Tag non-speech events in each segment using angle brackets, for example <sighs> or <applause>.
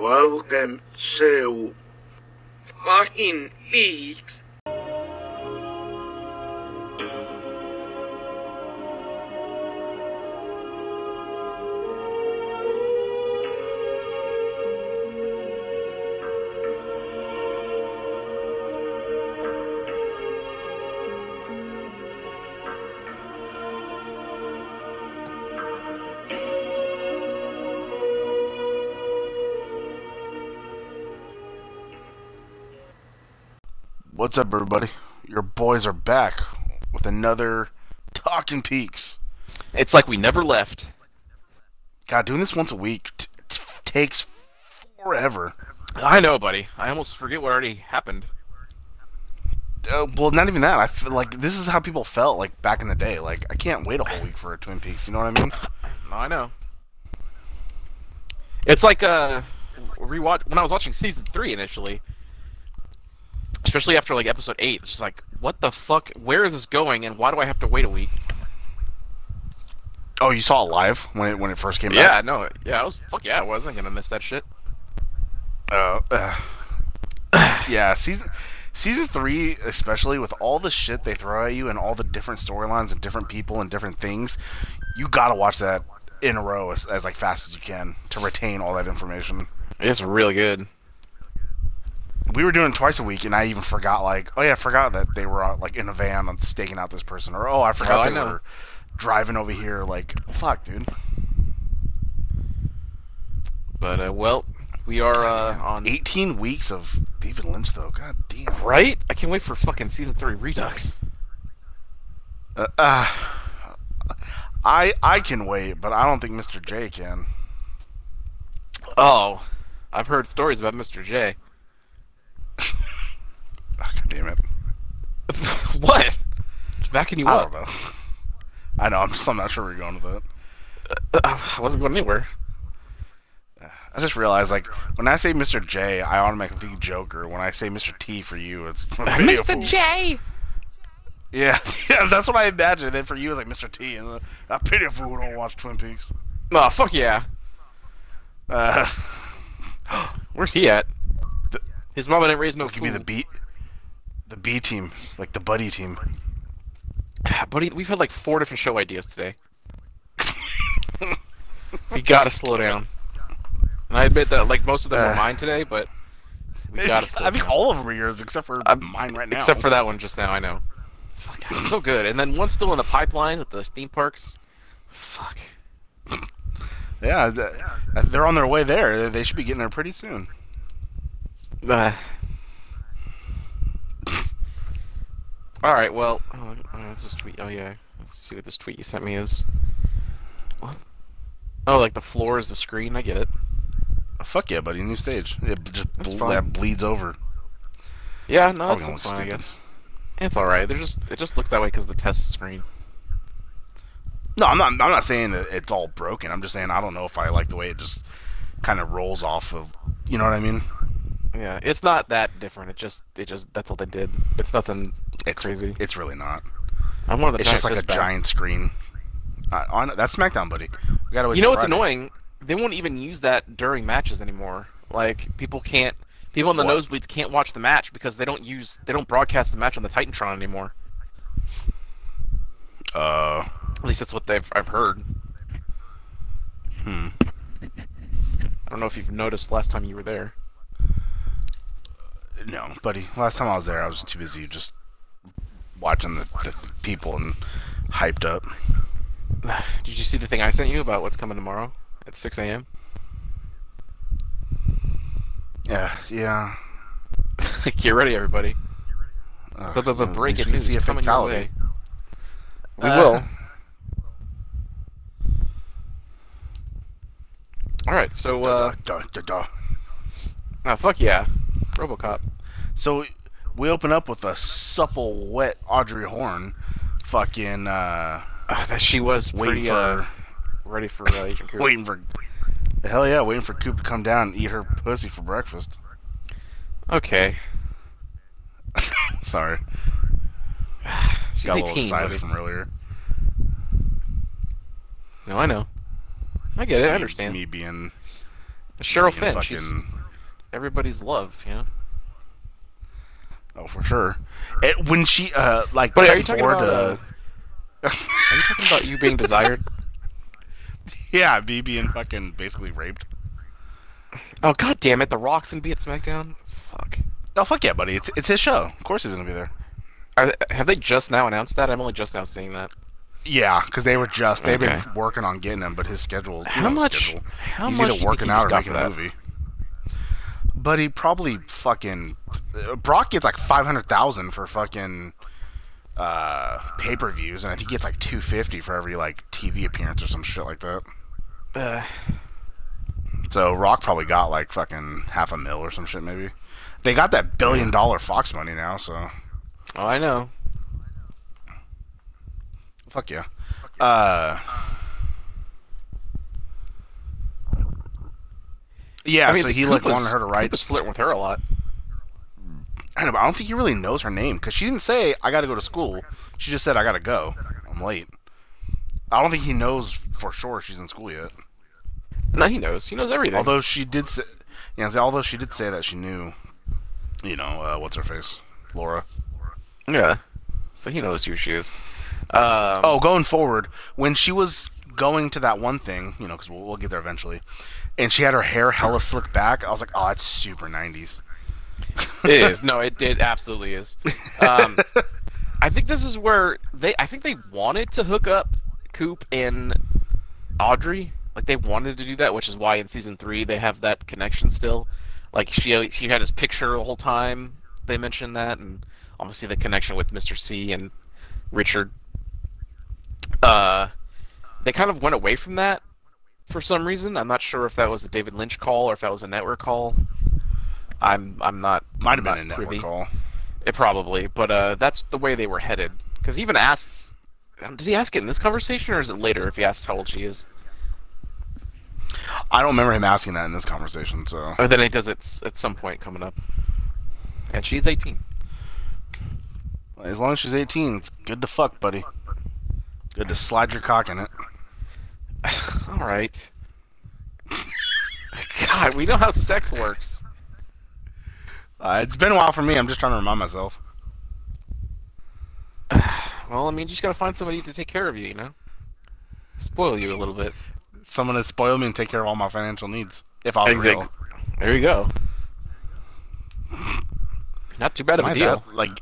Welcome to fucking leaks. What's up, everybody? Your boys are back with another Talking Peaks. It's like we never left. God, doing this once a week t- t- takes forever. I know, buddy. I almost forget what already happened. Uh, well, not even that. I feel like this is how people felt like back in the day. Like I can't wait a whole week for a Twin Peaks. You know what I mean? No, I know. It's like uh, rewatch when I was watching season three initially, especially after like episode eight. It's just like, what the fuck? Where is this going? And why do I have to wait a week? Oh, you saw it live when it when it first came out? Yeah, out. no, yeah, I was fuck yeah, I wasn't gonna miss that shit. Uh, uh, yeah. Season season three, especially with all the shit they throw at you and all the different storylines and different people and different things, you gotta watch that in a row as, as like fast as you can to retain all that information. It's really good. We were doing it twice a week, and I even forgot like, oh yeah, I forgot that they were like in a van on staking out this person, or oh, I forgot Oh, I they know. were driving over here. Like, fuck, dude. But uh, well, we are uh, on 18 weeks of David Lynch, though. God damn. right. I can't wait for fucking season three Redux. Uh, uh, I I can wait, but I don't think Mr. J can. Oh, I've heard stories about Mr. J. <laughs> Ah, oh, God damn it. <laughs> what? Just backing you I up. don't know. I know. I'm just I'm not sure where you're going with it. Uh, uh, I wasn't going anywhere. I just realized, like, when I say Mr. J, I automatically think Joker. When I say Mr. T for you, it's <laughs> uh, Video Fool. J. Yeah, yeah, that's what I imagined. Then for you, it's like Mr. T, and I pity a fool who don't watch Twin Peaks. Oh fuck yeah. Uh, <gasps> Where's he at? His mama didn't raise no it could be the. B, the B team, like the buddy team. Buddy, we've had like four different show ideas today. <laughs> we gotta slow down. And I admit that like most of them Uh. are mine today, but we gotta slow I think down. all of them are yours except for I'm- mine right now. Except for that one just now, I know. Fuck, it's so good. And then one's still in the pipeline with the theme parks. Fuck. <laughs> yeah, they're on their way there. They should be getting there pretty soon. Uh. All right. Well, oh, let's just tweet. Oh yeah. Let's see what this tweet you sent me is. What? Oh, like the floor is the screen. I get it. Fuck yeah, buddy, new stage. It just ble- fine. that bleeds over. Yeah. No, that's, gonna fine. I guess. It's all right. They're just it just looks that way because the test screen. No, I'm not. I'm not saying that it's all broken. I'm just saying I don't know if I like the way it just kind of rolls off of. You know what I mean? Yeah, it's not that different. It just it just that's all they did. It's nothing It's crazy. It's really not. I'm one of the It's just like a back. giant screen. Uh, on that's SmackDown, buddy. We gotta wait You know what's Friday. annoying? They won't even use that during matches anymore. Like people can't, people in the What? nosebleeds can't watch the match because they don't use, they don't broadcast the match on the Titantron anymore. Uh, At least that's what they've I've heard. hmm. I don't know if you've noticed last time you were there. No, buddy. Last time I was there, I was too busy just watching the, the people and hyped up. <sighs> Did you see the thing I sent you about what's coming tomorrow at 6 a.m.? Yeah, yeah. <laughs> Get ready, everybody. Uh, But but but break it news see a coming fatality. We Uh, will. All right, so uh, Duh, duh, duh. oh, fuck yeah, RoboCop. So we open up with a supple, wet Audrey Horne, fucking uh, Uh, that she was waiting pretty for, uh, ready for uh, Agent Cooper. waiting for, hell yeah, waiting for Coop to come down and eat her pussy for breakfast. Okay. <laughs> Sorry, She's got a little 18, excited buddy. from earlier. No, I know. I get it. I understand. Me being Cheryl being Finn, she's everybody's love, you know. Oh, for sure. It, when she uh like But are you talking about? Uh, are you talking about you being desired? <laughs> yeah, B being fucking basically raped. Oh god damn it! The Rock's gonna be at SmackDown. Fuck. Oh fuck yeah, buddy! It's it's his show. Of course he's gonna be there. Are, have they just now announced that? I'm only just now seeing that. Yeah, because they were just they've Okay. been working on getting him, but his schedule. How know much? Schedule. How he's much? either working out or making a movie. But he probably fucking Brock gets like five hundred thousand for fucking uh pay per views, and I think he gets like two fifty for every like TV appearance or some shit like that. Uh, So Rock probably got like fucking half a mil or some shit maybe. They got that billion dollar Fox money now, so oh, I know. fuck yeah. Uh. Yeah, I mean, so he like wanted her to write. Cooper's flirting with her a lot. I know, I don't think he really knows her name because she didn't say I got to go to school. She just said I got to go. I'm late. I don't think he knows for sure she's in school yet. No, he knows. He knows everything. Although she did say, yeah, see, although she did say that she knew, you know, uh, what's her face, Laura. yeah. So he knows who she is. Um, Oh, going forward, when she was going to that one thing, you know, because we'll, we'll get there eventually, and she had her hair hella slicked back, I was like, oh, it's super 90s. it is. No, it it absolutely is. Um, <laughs> I think this is where they. I think they wanted to hook up Coop and Audrey. Like they wanted to do that, which is why in season three they have that connection still. Like she she had his picture the whole time. They mentioned that, and obviously the connection with Mr. C and Richard. Uh, they kind of went away from that for some reason. I'm not sure if that was a David Lynch call or if that was a network call. I'm I'm not Might have been a network privy. call. It probably, but uh, that's the way they were headed. Because he even asks, um, did he ask it in this conversation, or is it later? If he asks how old she is, I don't remember him asking that in this conversation, so. or then he does it at some point coming up. And she's 18. As long as she's 18, it's good to fuck, buddy. Good to slide your cock in it. <sighs> All right. God, we know how sex works. Uh, it's been a while for me. I'm just trying to remind myself. <sighs> Well, I mean, you just gotta find somebody to take care of you, you know. Spoil you a little bit. Someone to spoil me and take care of all my financial needs. If I was Exact- real. There you go. Not too bad of Am a deal. that- like,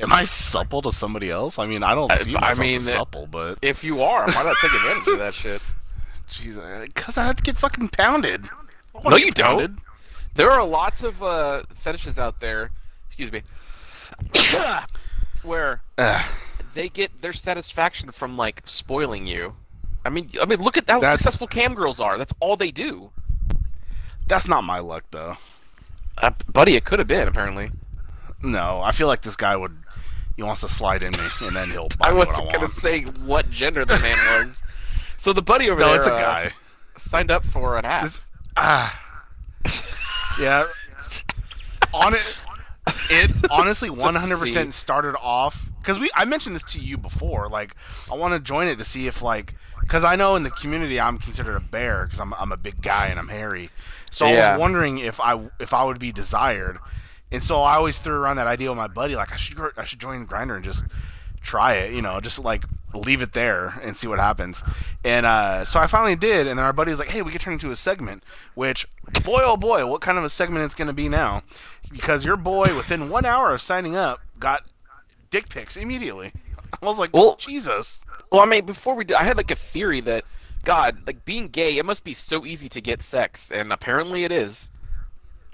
am I supple to somebody else? I mean, I don't I- see I mean, as supple, but If you are, why not take advantage of that shit? <laughs> jeez, because I have to get fucking pounded. No, you get don't. There are lots of uh, fetishes out there. Excuse me. <coughs> where they get their satisfaction from like spoiling you. I mean, I mean, look at how That's- successful cam girls are. That's all they do. That's not my luck, though. Uh, buddy, it could have been apparently. No, I feel like this guy would. He wants to slide in me, and then he'll I wasn't I gonna say what gender the man was. So the buddy over no, there it's a uh, guy. signed up for an app. Ah. yeah. On it. It honestly <laughs> 100% started off because we. I mentioned this to you before. Like, I want to join it to see if like, because I know in the community I'm considered a bear because I'm I'm a big guy and I'm hairy. So I was wondering if I if I would be desired, and so I always threw around that idea with my buddy. Like, I should I should join Grindr and just try it. You know, just like leave it there and see what happens. And uh, so I finally did, and then our buddy was like, "Hey, we could turn into a segment." Which, boy, oh boy, what kind of a segment it's going to be now? Because your boy, within one hour of signing up, got dick pics immediately. <laughs> I was like, Well- Jesus. Well, I mean, before we did, I had like a theory that, God, like being gay, it must be so easy to get sex, and apparently it is.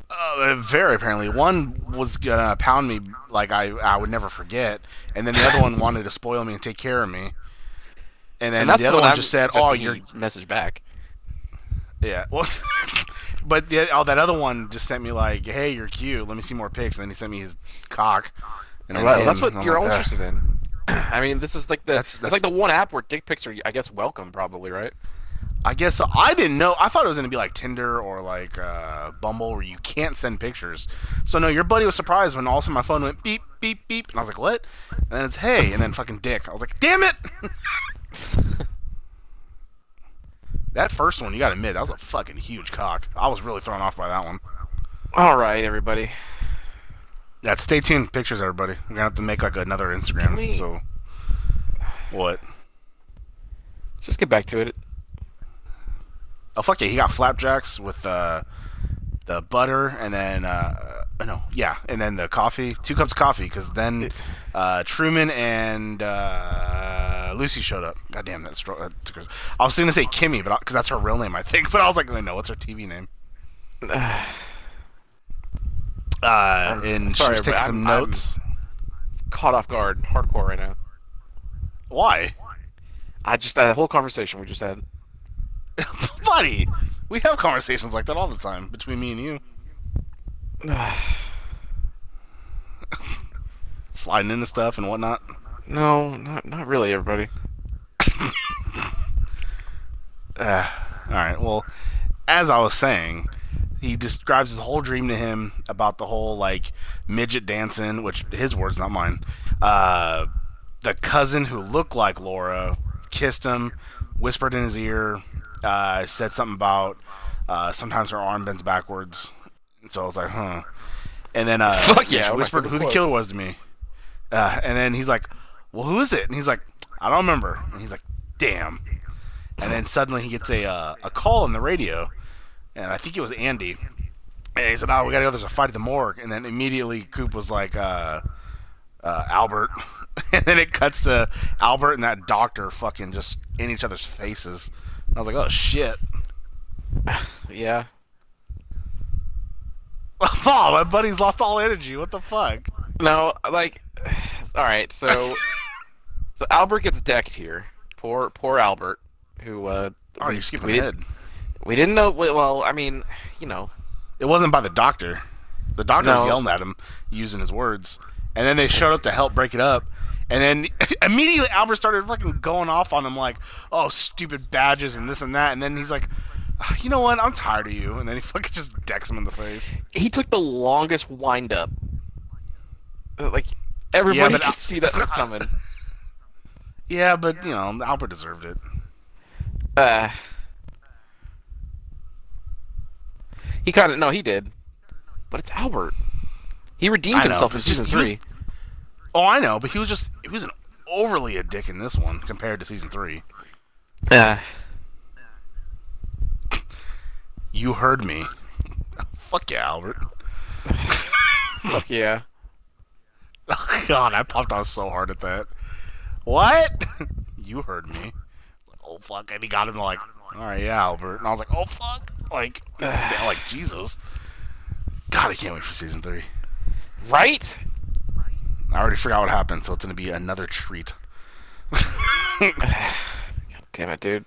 Uh, very apparently, one was gonna pound me like I I would never forget, and then the other one wanted to spoil me and take care of me. And then And that's the other one I'm just said, "Oh, you're message back. Yeah. Well, <laughs> but the, oh, that other one just sent me like, "Hey, you're cute. Let me see more pics." And then he sent me his cock. And Well, that's what you're like, all interested in. <clears throat> I mean, this is like the That's- it's that's- like the one app where dick pics are, I guess, welcome, probably, right? I guess so. I didn't know. I thought it was gonna be like Tinder or like uh, Bumble, where you can't send pictures. So no, your buddy was surprised when all of a sudden my phone went beep beep beep, and I was like, "What?" And then it's hey, and then fucking dick. I was like, "Damn it!" <laughs> That first one, you gotta admit, that was a fucking huge cock. I was really thrown off by that one. All right, everybody. Yeah, stay tuned. Pictures, everybody. We're gonna have to make like another Instagram. We- So, what? Let's just get back to it. Oh fuck yeah, he got flapjacks with uh, the butter and then uh, uh, no, yeah, and then the coffee, two cups of coffee, because then uh, Truman and uh, Lucy showed up. God damn, that's stro- that took her- I was gonna say Kimmy, but because that's her real name, I think. <laughs> But I was like, no, what's her TV name? <sighs> Uh, and she was taking some I'm- I'm- notes. Caught off guard, hardcore right now. Why, I just that whole conversation we just had. <laughs> buddy? We have conversations like that all the time between me and you. <sighs> Sliding into stuff and whatnot. No, not not really, everybody. <sighs> Uh, all right. Well, as I was saying, he describes his whole dream to him about the whole like midget dancing, which his words, not mine. Uh, the cousin who looked like Laura kissed him, whispered in his ear, uh, said something about uh, sometimes her arm bends backwards. And so I was like, huh. And then uh, <laughs> Fuck yeah, she one of my whispered who the killer was to me. Uh, and then he's like, well, who is it? And he's like, I don't remember. And he's like, damn. And then suddenly he gets a uh, a call on the radio, and I think it was Andy. And he said, "Oh, we gotta go. There's a fight at the morgue." And then immediately Coop was like, uh, uh, "Albert," <laughs> and then it cuts to Albert and that doctor fucking just in each other's faces. I was like, "Oh shit!" Yeah. <laughs> Oh, my buddy's lost all energy. What the fuck? No, like, <sighs> all right. So, <laughs> so Albert gets decked here. Poor, poor Albert, who uh, Oh, you're skipping we, ahead. we didn't know. Well, I mean, you know, It wasn't by the doctor. The doctor was yelling at him using his words. And then they showed up to help break it up. And then <laughs> immediately Albert started fucking going off on him like, oh, stupid badges and this and that. And then he's like, "Ah, you know what? I'm tired of you. And then he <laughs> fucking just decks him in the face. he took the longest wind up. Uh, Like everybody <laughs> but could Al- see that was coming. Yeah, but, you know, Albert deserved it. Uh, he kind of no, he did, but it's Albert. He redeemed know, himself in it's just- season he was- three. Oh, I know, but he was just, he was an overly a dick in this one compared to season three. Uh, You heard me. Fuck yeah, Albert. fuck yeah. Oh, God, I popped off so hard at that. What? you heard me. Oh fuck! And he got him like, all right, yeah, Albert. And I was like, oh fuck! Like, this is <sighs> like Jesus. God, I can't wait for season three. Right? I already forgot what happened, so it's gonna be another treat. <sighs> Damn it, dude.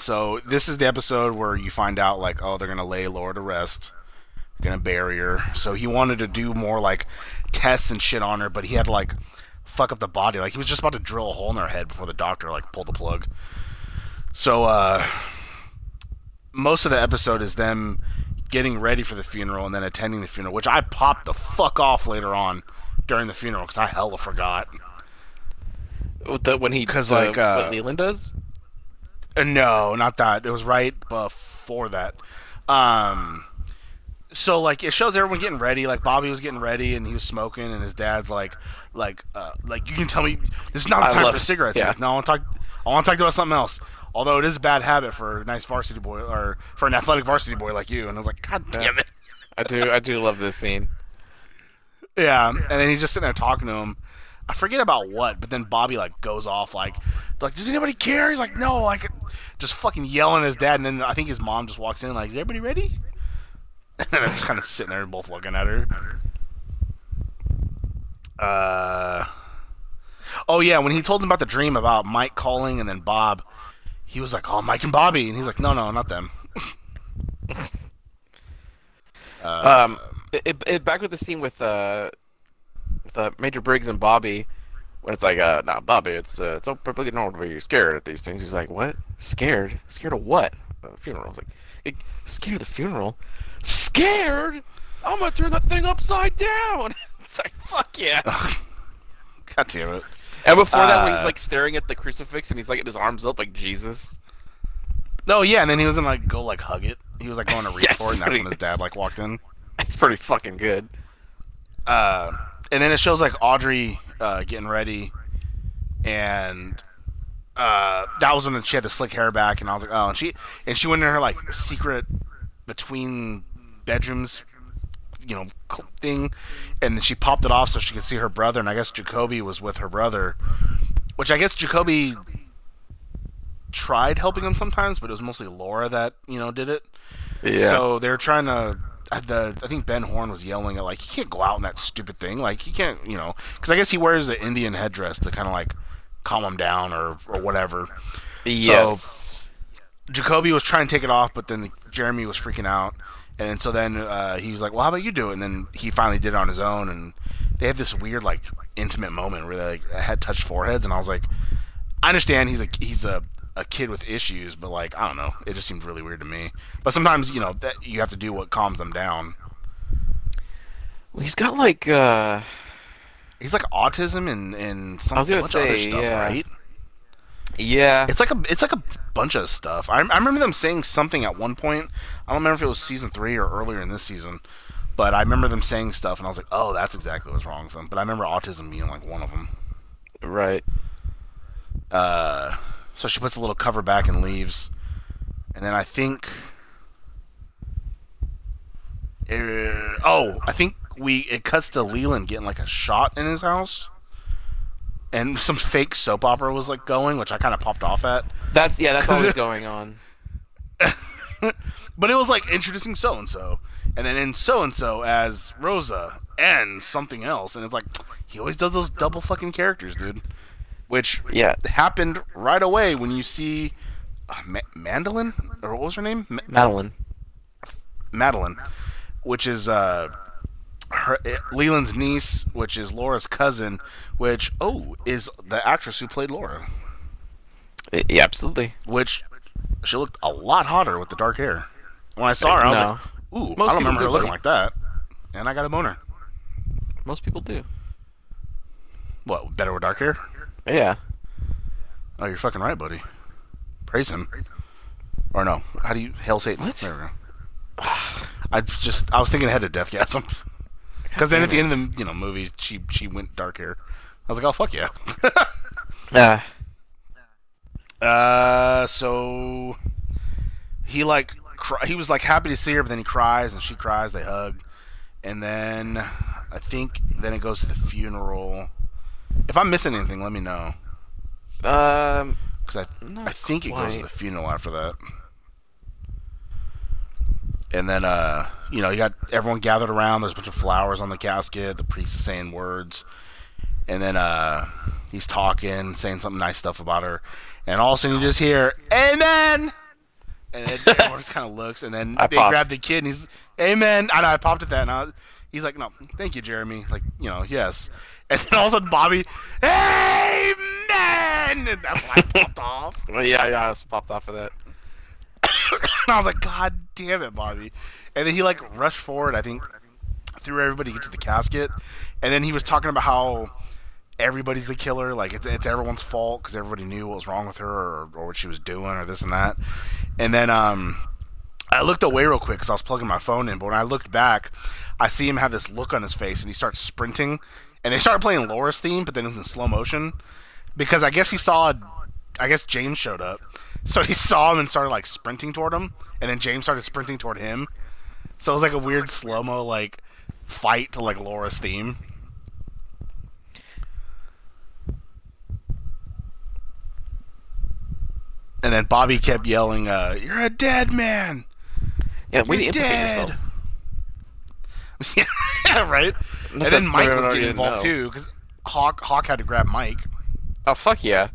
So this is the episode where you find out like, oh, they're gonna lay Laura to rest, gonna bury her. So he wanted to do more like tests and shit on her, but he had to like fuck up the body. Like he was just about to drill a hole in her head before the doctor like pulled the plug. So uh, most of the episode is them getting ready for the funeral and then attending the funeral, which I popped the fuck off later on during the funeral because I hella forgot. With the, when he 'Cause, uh, like, uh, what Leland does. Uh, no, not that. It was right before that. Um, so like it shows everyone getting ready. Like Bobby was getting ready and he was smoking, and his dad's like, like, uh, like you can tell me this is not the time for it. cigarettes. Yeah. like, no, I want to talk. I want to talk about something else. Although it is a bad habit for a nice varsity boy or for an athletic varsity boy like you. And I was like, God damn it. <laughs> I do, I do love this scene. Yeah, and then he's just sitting there talking to him. I forget about what, but then Bobby like goes off like, like does anybody care? He's like, no, like, just fucking yelling at his dad, and then I think his mom just walks in like, is everybody ready? <laughs> And I'm just kind of sitting there, both looking at her. Uh, oh yeah, when he told him about the dream about Mike calling and then Bob, he was like, oh, Mike and Bobby, and he's like, no, no, not them. <laughs> Um, it, it, it- back with the scene with uh, with uh, Major Briggs and Bobby, when it's like, uh, nah, Bobby, it's uh, it's perfectly normal to be scared at these things. He's like, what? Scared? Scared of what? Uh, funeral. I was like, "Eh, scared of the funeral? Scared? I'm gonna turn that thing upside down. <laughs> it's like, fuck yeah. <laughs> God damn it. And before that, when he's Uh, like staring at the crucifix and he's like his arms up like Jesus. Oh yeah, and then he was gonna like go like hug it. He was like going to <laughs> reach Yes, for it, and that's when his dad like walked in. It's pretty fucking good. Uh, and then it shows like Audrey uh, getting ready, and uh, that was when she had the slick hair back, and I was like, oh, and she and she went in her like secret between bedrooms, you know, thing, and then she popped it off so she could see her brother, and I guess Jacoby was with her brother, which I guess Jacoby tried helping him sometimes, but it was mostly Laura that you know did it. Yeah. So they're trying to. uh, The I think Ben Horne was yelling at like he can't go out in that stupid thing like he can't you know because I guess he wears the Indian headdress to kind of like calm him down or or whatever. yes. Jacoby was trying to take it off, but then Jeremy was freaking out, and so then uh, he was like, "Well, how about you do it?" And then he finally did it on his own, and they had this weird like intimate moment where they like had touched foreheads, and I was like, I understand he's a he's a a kid with issues, but like I don't know, it just seemed really weird to me. But sometimes you know that you have to do what calms them down. Well, he's got like uh He's like autism and and some I was gonna bunch of other stuff, yeah. right? Yeah. It's like a it's like a bunch of stuff. I, I remember them saying something at one point. I don't remember if it was season three or earlier in this season, but I remember them saying stuff, and I was like, "Oh, that's exactly what's wrong with them." But I remember autism being like one of them. right. Uh, so she puts a little cover back and leaves, and then I think, uh, oh, I think we it cuts to Leland getting like a shot in his house. And some fake soap opera was like going, which I kind of popped off at. That's yeah, that's always it- <laughs> going on. <laughs> but it was like introducing so and so, and then in so and so as Rosa and something else, and it's like he always does those double fucking characters, dude. Which Yeah. happened right away when you see uh, Ma- Mandolin or what was her name, Ma- Madeline. Madeline, which is uh her eh, Leland's niece, which is Laura's cousin, which oh is the actress who played Laura, Yeah, absolutely. which she looked a lot hotter with the dark hair. When I saw her, I was No. like, ooh, Most I don't remember her do, looking buddy. like that, and I got a boner. Most people do. What better with dark hair? Yeah. Oh, you're fucking right, buddy. Praise him. Or no, how do you hail Satan? What? There we go. I just I was thinking ahead of Deathgasm. Because then at the end of the you know movie, she she went dark hair. I was like, oh fuck yeah. <laughs> Uh, uh, so he like cry, he was like happy to see her, but then he cries and she cries. They hug, and then I think then it goes to the funeral. If I'm missing anything, let me know. um, Because I, I think it goes to the funeral after that. And then, uh, you know, you got everyone gathered around. There's a bunch of flowers on the casket. The priest is saying words. And then uh, he's talking, saying some nice stuff about her. And all of a sudden you just hear, Amen! And then everyone just kind of looks. And then I they popped. grab the kid and he's, Amen! And I popped at that. And I, he's like, No, thank you, Jeremy. Like, you know, yes. And then all of a sudden Bobby, Amen! And that's why I popped off. <laughs> well, yeah, yeah, I was popped off of that. <coughs> and I was like, God damn it, Bobby. And then he like rushed forward, I think, threw everybody to get to the casket. And then he was talking about how everybody's the killer, like it's, it's everyone's fault because everybody knew what was wrong with her or, or what she was doing or this and that. And then um, I looked away real quick because I was plugging my phone in. But when I looked back, I see him have this look on his face and he starts sprinting. And they started playing Laura's theme, but then it was in slow motion because I guess he saw, I guess James showed up, so he <laughs> saw him and started like sprinting toward him, and then James started sprinting toward him. So it was like a weird slow mo like fight to like Laura's theme. And then Bobby kept yelling, uh, "You're a dead man! Yeah, way to You're implicate dead!" yourself. <laughs> yeah, right. And then Mike was getting involved too because Hawk Hawk had to grab Mike. Oh fuck yeah.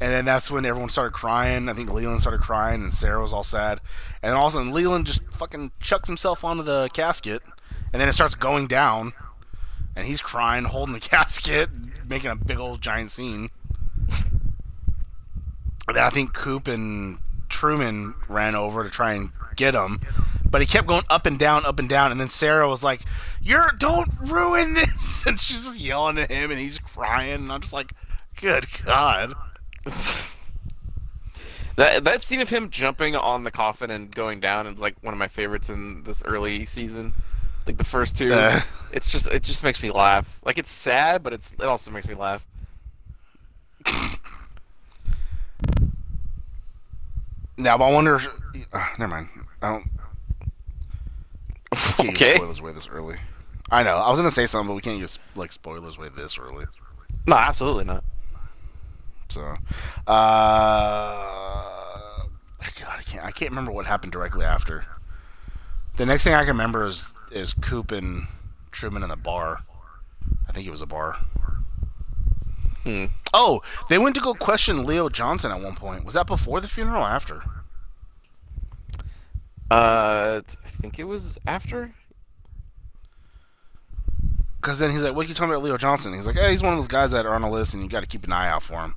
And then that's when everyone started crying. I think Leland started crying, and Sarah was all sad. And then all of a sudden, Leland just fucking chucks himself onto the casket, and then it starts going down, and he's crying, holding the <laughs> casket, making a big old giant scene. And I think Coop and Truman ran over to try and get him, but he kept going up and down, up and down, and then Sarah was like, "You're don't ruin this," <laughs> and she's just yelling at him, and he's crying, and I'm just like, "Good God." <laughs> That that scene of him jumping on the coffin and going down is like one of my favorites in this early season. Like the first two, Uh. <laughs> it's just it just makes me laugh. Like it's sad, but it's it also makes me laugh. Now, I wonder. Uh, never mind. I don't. Can't use Okay. spoilers way this early. I know. I was gonna say something, but we can't use like spoilers way this early. No, absolutely not. So, uh, God, I can't. I can't remember what happened directly after. The next thing I can remember is is Coop and Truman in the bar. I think it was a bar. Hmm. Oh, they went to go question Leo Johnson at one point. Was that before the funeral or after? Uh, I think it was after. Because then he's like, "What are you talking about, Leo Johnson?" He's like, "Hey, he's one of those guys that are on the list, and you got to keep an eye out for him."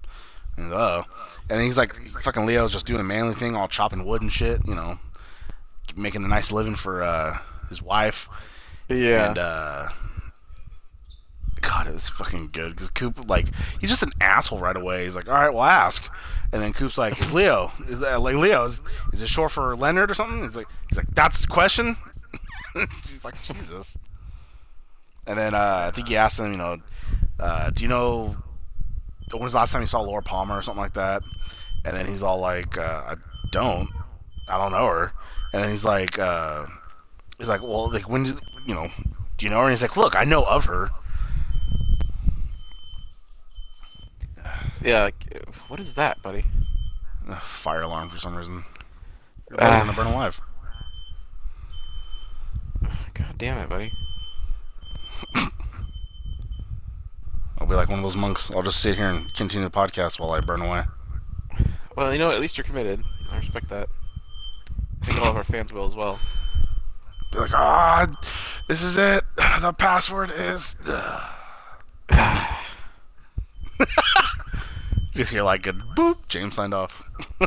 And he's, oh, and he's like, "Fucking Leo's just doing a manly thing, all chopping wood and shit, you know, making a nice living for uh, his wife." Yeah. And uh, God, it was fucking good because Coop, like, he's just an asshole right away. He's like, "All right, we'll ask." And then Coop's like, "Is Leo? Is that like Leo? Is, is it short for Leonard or something?" He's like, "He's like, that's the question." <laughs> She's like, "Jesus." And then uh, I think he asked him, you know, uh, do you know when was the last time you saw Laura Palmer or something like that? And then he's all like, uh, I don't, I don't know her. And then he's like, uh, he's like, well, like when did you know? Do you know her? And he's like, look, I know of her. Yeah. Like, what is that, buddy? Uh, fire alarm for some reason. Your Ah. gonna burn alive. God damn it, buddy. <laughs> I'll be like one of those monks. I'll just sit here and continue the podcast while I burn away. Well, you know, at least you're committed. I respect that. I think all of our fans will as well. Be like, ah, this is it. <sighs> The password is. <sighs> <laughs> Just hear like a boop. James signed off. <laughs>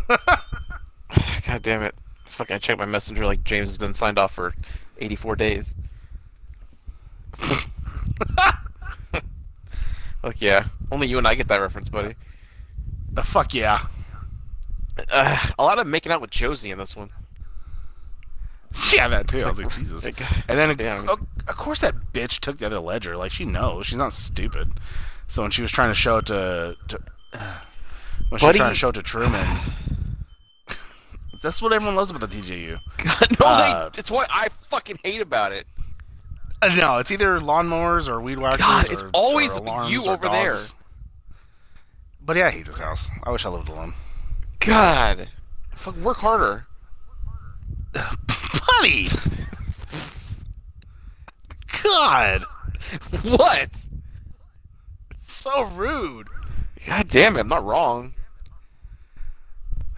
God damn it. Fucking I checked my messenger like James has been signed off for 84 days. <laughs> Fuck yeah. Only you and I get that reference, buddy. Uh, fuck yeah. Uh, a lot of making out with Josie in this one. <laughs> Yeah, that too. I was like, Jesus. And then, damn. of course, that bitch took the other ledger. Like, she knows. She's not stupid. So when she was trying to show it to. to when she was trying to show it to Truman. that's what everyone loves about the TJU. <laughs> no, Uh, they, it's what I fucking hate about it. Uh, no, it's either lawnmowers or weed whackers. God, it's or, always or you or over there. But yeah, I hate this house. I wish I lived alone. God. Fuck, work harder. <sighs> Buddy! God! <laughs> What? It's so rude. God damn it, I'm not wrong.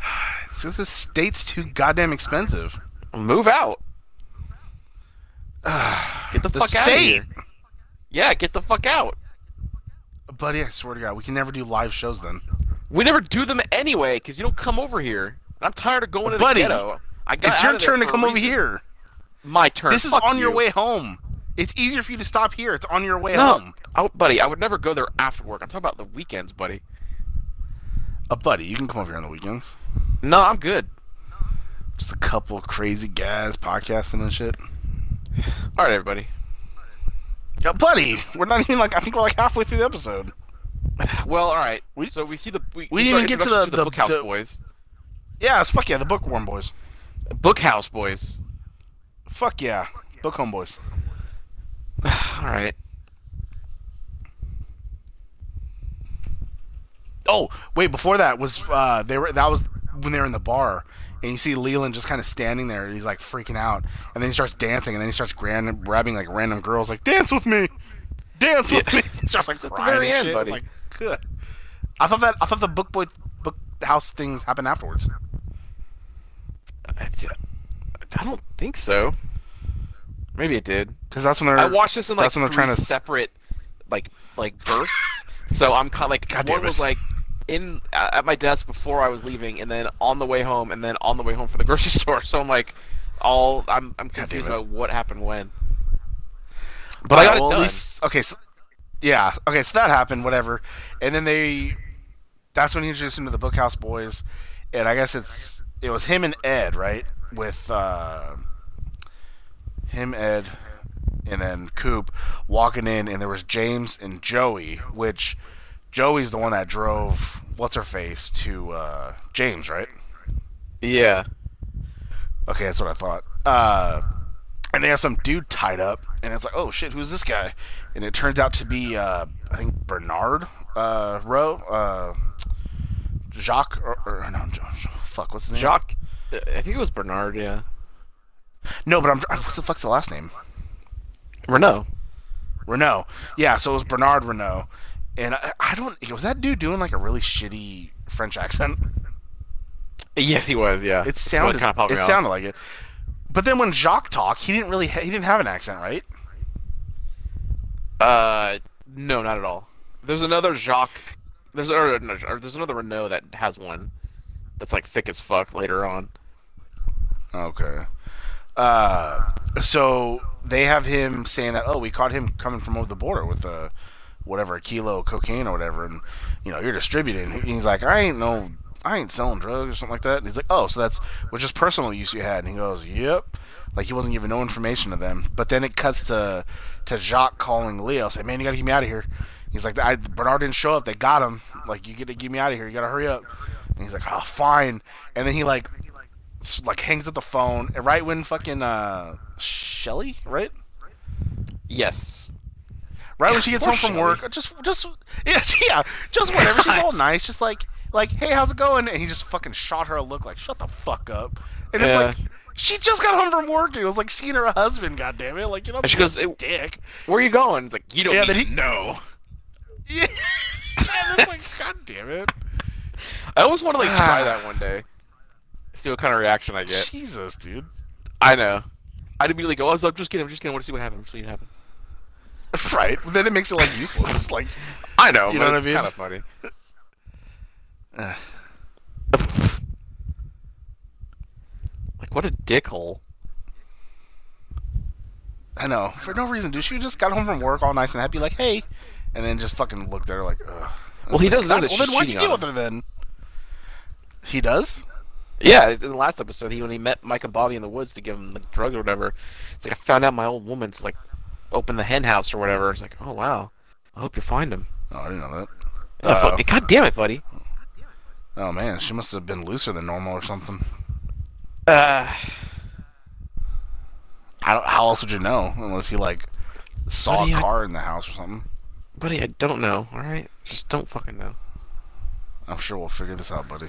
<sighs> It's just this state's too goddamn expensive. Move out. <sighs> Get the, The fuck out of state! here. Yeah, get the fuck out. Buddy, I swear to God, we can never do live shows then. We never do them anyway because you don't come over here. I'm tired of going to the Buddy, ghetto. I got It's your turn to come over here. My turn. This is Fuck on your way home. It's easier for you to stop here. It's on your way No, home. I, buddy, I would never go there after work. I'm talking about the weekends, buddy. Uh, buddy, you can come over here on the weekends. No, I'm good. Just a couple crazy guys podcasting and shit. All right, everybody. Yeah, buddy, we're not even like I think we're like halfway through the episode. Well, all right. We- so we see the we, we didn't even get to the- the, the- Bookhouse the- Boys. Yeah, it's fuck yeah, the bookworm boys. Bookhouse Boys. Fuck yeah, book home boys. <sighs> All right. Oh wait, before that was uh they were that was when they were in the bar. And you see Leland just kind of standing there, and he's like freaking out. And then he starts dancing, and then he starts grand, grabbing like random girls, like "Dance with me, dance with Yeah. me." <laughs> He starts like At the very end, shit. buddy. Like, good. I thought that I thought the book boy book house things happened afterwards. I, I don't think so. Maybe it did. Because that's when they're. I watched this in like that's when they're trying to- separate, like like bursts. so I'm kind of like God one was like in at my desk before I was leaving, and then on the way home, and then on the way home for the <laughs> grocery store. So I'm like, all I'm I'm confused about what happened when. But I got it well, at done. least- okay, so, yeah, okay, so that happened, whatever, and then they, that's when he introduced him to the Bookhouse Boys, and I guess it's it was him and Ed, right, with uh, him, Ed, and then Coop walking in, and there was James and Joey, which Joey's the one that drove what's her face to uh, James, right? Yeah. Okay, that's what I thought. Uh, and they have some dude tied up, and it's like, oh shit, who's this guy? And it turns out to be, uh, I think Bernard uh, Rowe, uh, Jacques, or, or no, Jo- fuck, what's his name? Jacques. I think it was Bernard. Yeah. No, but I'm, what's the fuck's the last name? Renault. Renault. Yeah, so it was Bernard Renault, and I, I don't. Was that dude doing like a really shitty French accent? Yes, he was. Yeah. It what sounded. kinda popped it sounded like it. But then when Jacques talked, he didn't really. Ha- he didn't have an accent, right? Uh, no, not at all. There's another Jacques. There's or, or there's another Renault that has one. That's like thick as fuck later on. Okay. Uh, so they have him saying that, oh, we caught him coming from over the border with a whatever a kilo of cocaine or whatever, and you know you're distributing. He's like, I ain't no, I ain't selling drugs or something like that. And he's like, oh, so that's was just personal use you had. And he goes, yep. Like he wasn't giving no information to them. But then it cuts to to Jacques calling Leo, say, man, you gotta get me out of here. He's like, I, Bernard didn't show up. They got him. Like you get to get me out of here. You gotta hurry up. And he's like, oh, fine. And then he like like hangs up the phone and right when fucking uh Shelly, right? Yes. Right when she gets home from Shelly. work, just just yeah, <laughs> yeah, just whatever. She's all nice, just like like, hey, how's it going? And he just fucking shot her a look like, shut the fuck up. And it's Yeah. like she just got home from work. And it was like seeing her husband. God damn it! Like you know, she goes, "It- dick. Where are you going? It's like you don't Yeah, need he- know. <laughs> Yeah, <laughs> and it's like, god damn it, I always want to like try <sighs> that one day. See what kind of reaction I get. Jesus, dude. I know. I'd immediately go, oh, I'm just kidding, I'm just kidding, I want to see what happens, I'm just seeing what happens. <laughs> Right? Then it makes it like useless. like, I know, You know what I mean? kind of funny. <sighs> <sighs> Like, what a dickhole. I know for no reason, dude. She just got home from work all nice and happy, like, hey, and then just fucking looked at her like, ugh. Well, he does know that well, then why'd you deal with her then? He does. Yeah, in the last episode, he when he met Mike and Bobby in the woods to give him the drugs or whatever, it's like I found out my old woman's like opened the hen house or whatever. It's like, oh wow, I hope you find him. Oh, I didn't know that. Uh, fuck- God damn it, buddy. Oh man, she must have been looser than normal or something. Uh, I don't, how else would you know unless he like saw Buddy, a I- car in the house or something? buddy, I don't know. All right, just don't fucking know. I'm sure we'll figure this out, buddy.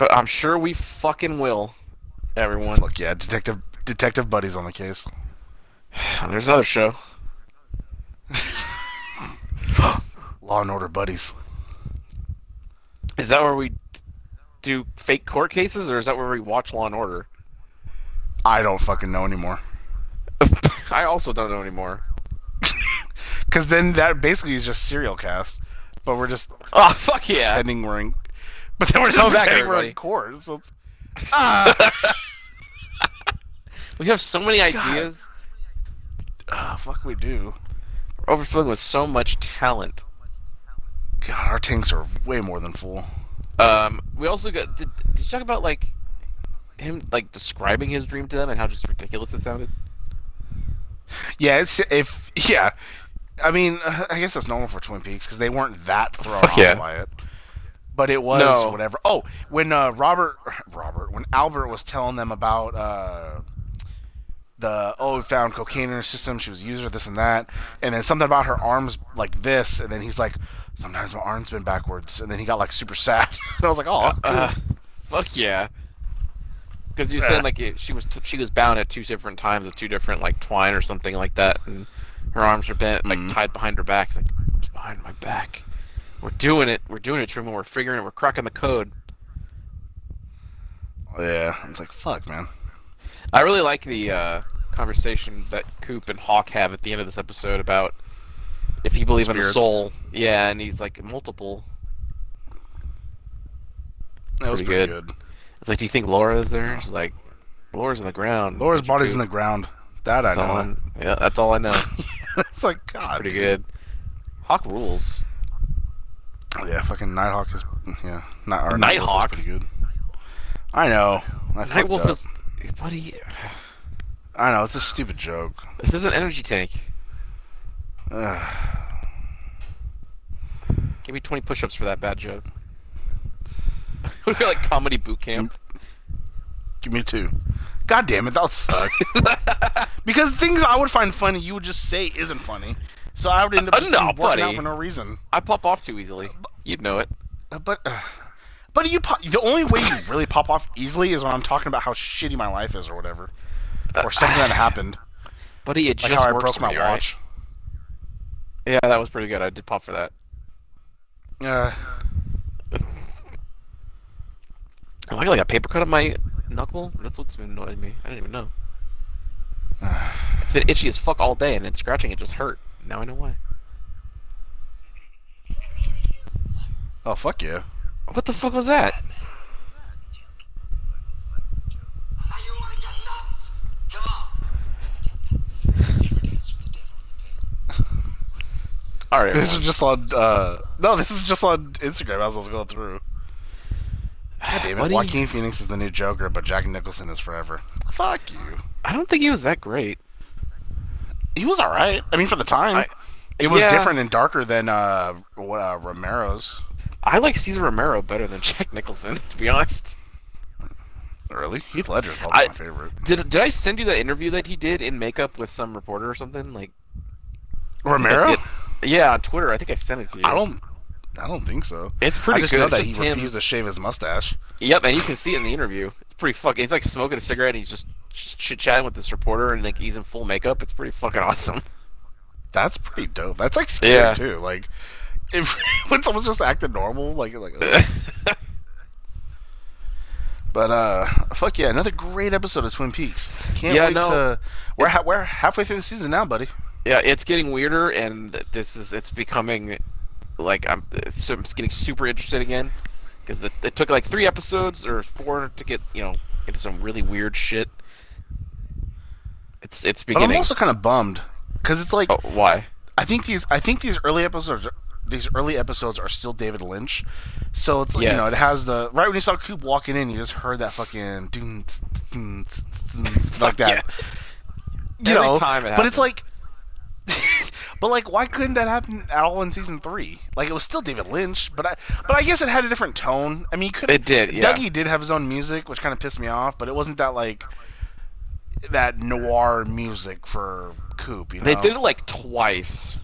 But I'm sure we fucking will. Everyone. Look, yeah, detective detective buddies on the case. <sighs> There's another show. <gasps> Law and Order buddies. Is that where we do fake court cases, or is that where we watch Law and Order? I don't fucking know anymore. <laughs> I also don't know anymore. <laughs> Because then that basically is just serial cast, but we're just Oh fuck yeah! pretending we're in. But then we're just pretending we're in court. So ah, We have so many ideas. ah, fuck, we do. We're overflowing with so much talent. God, our tanks are way more than full. Um, we also got. Did, did you talk about like him like describing his dream to them and how just ridiculous it sounded? Yeah, it's if yeah. I mean, <laughs> I guess that's normal for Twin Peaks because they weren't that thrown <laughs> off yeah. by it. But it was No. whatever. Oh, when uh, Robert, <laughs> Robert, when Albert was telling them about uh, the oh, we found cocaine in her system. She was a user, this and that, and then something about her arms like this, and then he's like, sometimes my arm's been backwards, and then he got like super sad. <laughs> and I was like, oh, cool. Uh, fuck yeah. Because you said like it, she was t- she was bound at two different times with two different like twine or something like that, and her arms were bent like Mhm. tied behind her back. It's like it's behind my back. We're doing it. We're doing it, Truman. We're figuring it. We're cracking the code. yeah. It's like fuck, man. I really like the uh, conversation that Coop and Hawk have at the end of this episode about if you believe in the soul. Yeah, and he's like multiple. That was pretty pretty good. good. It's like, do you think Laura is there? She's like, Laura's in the ground. Laura's body's in the ground. That I That's all know. I- yeah, that's all I know. <laughs> it's like God. Pretty dude. good. Hawk rules. Yeah, fucking Nighthawk is yeah. Not, or Nighthawk? Is pretty good. I know. I Nightwolf is, buddy. I know it's a stupid joke. This is an energy tank. <sighs> Give me 20 push-ups for that bad joke. <laughs> Would be like comedy boot camp. Give me two. God damn it, that'll suck. <laughs> because things I would find funny, you would just say isn't funny. So I would end up Uh, just no, working out for no reason. I pop off too easily. You'd know it. Uh, But, uh, but you pop, the only way you really pop off easily is when I'm talking about how shitty my life is or whatever, or something that <sighs> happened, Buddy, it like just how I broke my me, watch. Yeah, that was pretty good. I did pop for that. Uh, <sighs> I got like a paper cut on my knuckle. That's what's been annoying me. I didn't even know. <sighs> It's been itchy as fuck all day, and then scratching it just hurt. Now I know why. oh fuck yeah. What the fuck was that? You wanna get nuts? <laughs> Come on. Let's get nuts. Ever dance with the devil in the bed? All right. This is just on. Uh, no, this is just on Instagram as I was going through. God damn it, Joaquin Phoenix is the new Joker, but Jack Nicholson is forever. Fuck you. I don't think he was that great. He was all right. I mean, for the time, I- it was yeah. different and darker than uh, what, uh, Romero's. I like Cesar Romero better than <laughs> Jack Nicholson, to be honest. Really, Heath Ledger's probably I- my favorite. Did did I send you that interview that he did in makeup with some reporter or something? Like Romero? did- yeah, on Twitter. I think I sent it to you. I don't. I don't think so. It's pretty I just good. know It's that he him. refused to shave his mustache. Yep, and you can see it in the interview. It's pretty fucking. He's like smoking a cigarette. And he's just chit chatting with this reporter, and like he's in full makeup. It's pretty fucking awesome. That's pretty dope. That's like scary Yeah. too. Like, <laughs> if when someone's just acting normal, like like. <laughs> But uh, fuck yeah, another great episode of Twin Peaks. Can't Yeah, wait no. to. We're ha- we're halfway through the season now, buddy. Yeah, it's getting weirder, and this is it's becoming like I'm, it's, I'm getting super interested again because it, it took like three episodes or four to get you know into some really weird shit. It's it's But I'm also kind of bummed because it's like oh, why? I think these I think these early episodes these early episodes are still David Lynch. So it's like you know, it has the right when you saw Coop walking in, you just heard that fucking like that. You Every know, but it's like But like why couldn't that happen at all in season 3? Like it was still David Lynch, but I but I guess it had a different tone. I mean, you could It did, yeah. Dougie did have his own music, which kind of pissed me off, but it wasn't that like that noir music for Coop, you know. They did it like twice,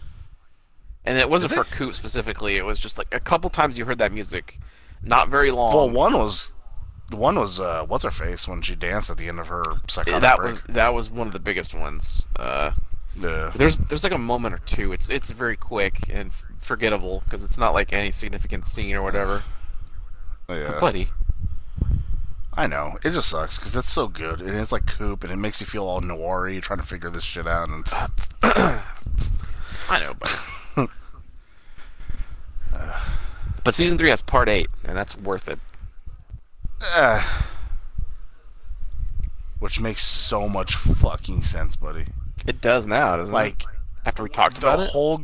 and it wasn't for Coop specifically. It was just like a couple times you heard that music, not very long. Well, one was one was uh, what's her face when she danced at the end of her psychotic that break. was that was one of the biggest ones. Uh, yeah. there's there's like a moment or two. It's it's very quick and forgettable because it's not like any significant scene or whatever. <sighs> yeah. Buddy, I know it just sucks because it's so good and it's like Coop and it makes you feel all noir trying to figure this shit out and it's, <clears throat> I know, but <laughs> <sighs> but season three has part eight, and that's worth it. uh, <sighs> which makes so much fucking sense, buddy. It does now, doesn't Like it? Like after we talked the about it. whole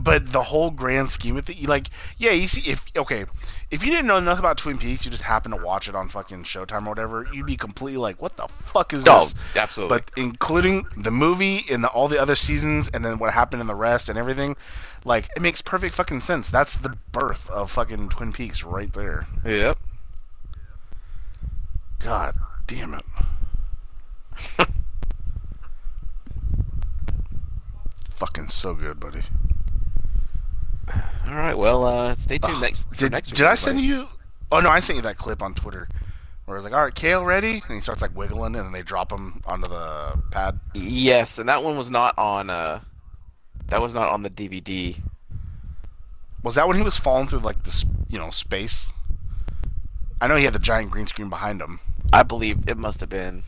but the whole grand scheme of it you like yeah you see if okay if you didn't know nothing about twin peaks you just happened to watch it on fucking showtime or whatever you'd be completely like what the fuck is Oh, this absolutely. but including the movie and the, all the other seasons and then what happened in the rest and everything like it makes perfect fucking sense that's the birth of fucking twin peaks right there Yep. god damn it <laughs> fucking so good buddy All right. Well, uh, stay tuned next. Did, next week, did I send you? Oh no, I sent you that clip on Twitter where it's like, "All right, Kyle, ready?" And he starts like wiggling, and then they drop him onto the pad. Yes, and that one was not on. Uh, that was not on the DVD. Was that when he was falling through like this, you know, space? I know he had the giant green screen behind him. I believe it must have been.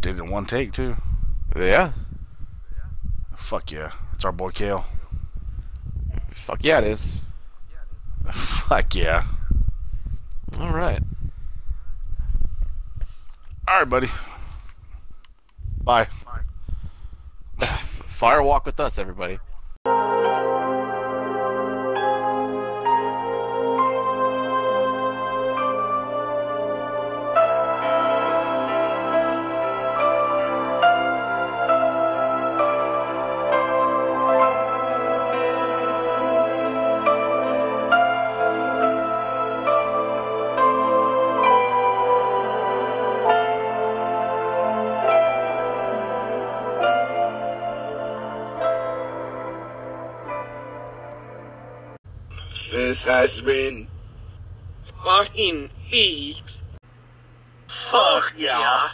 Did it in one take too. Yeah. Fuck yeah, it's our boy Kyle. Fuck yeah, it is. <laughs> Fuck yeah. All right. All right, buddy. Bye. <sighs> Fire walk with us, everybody. This has been fucking leaks. fuck yeah.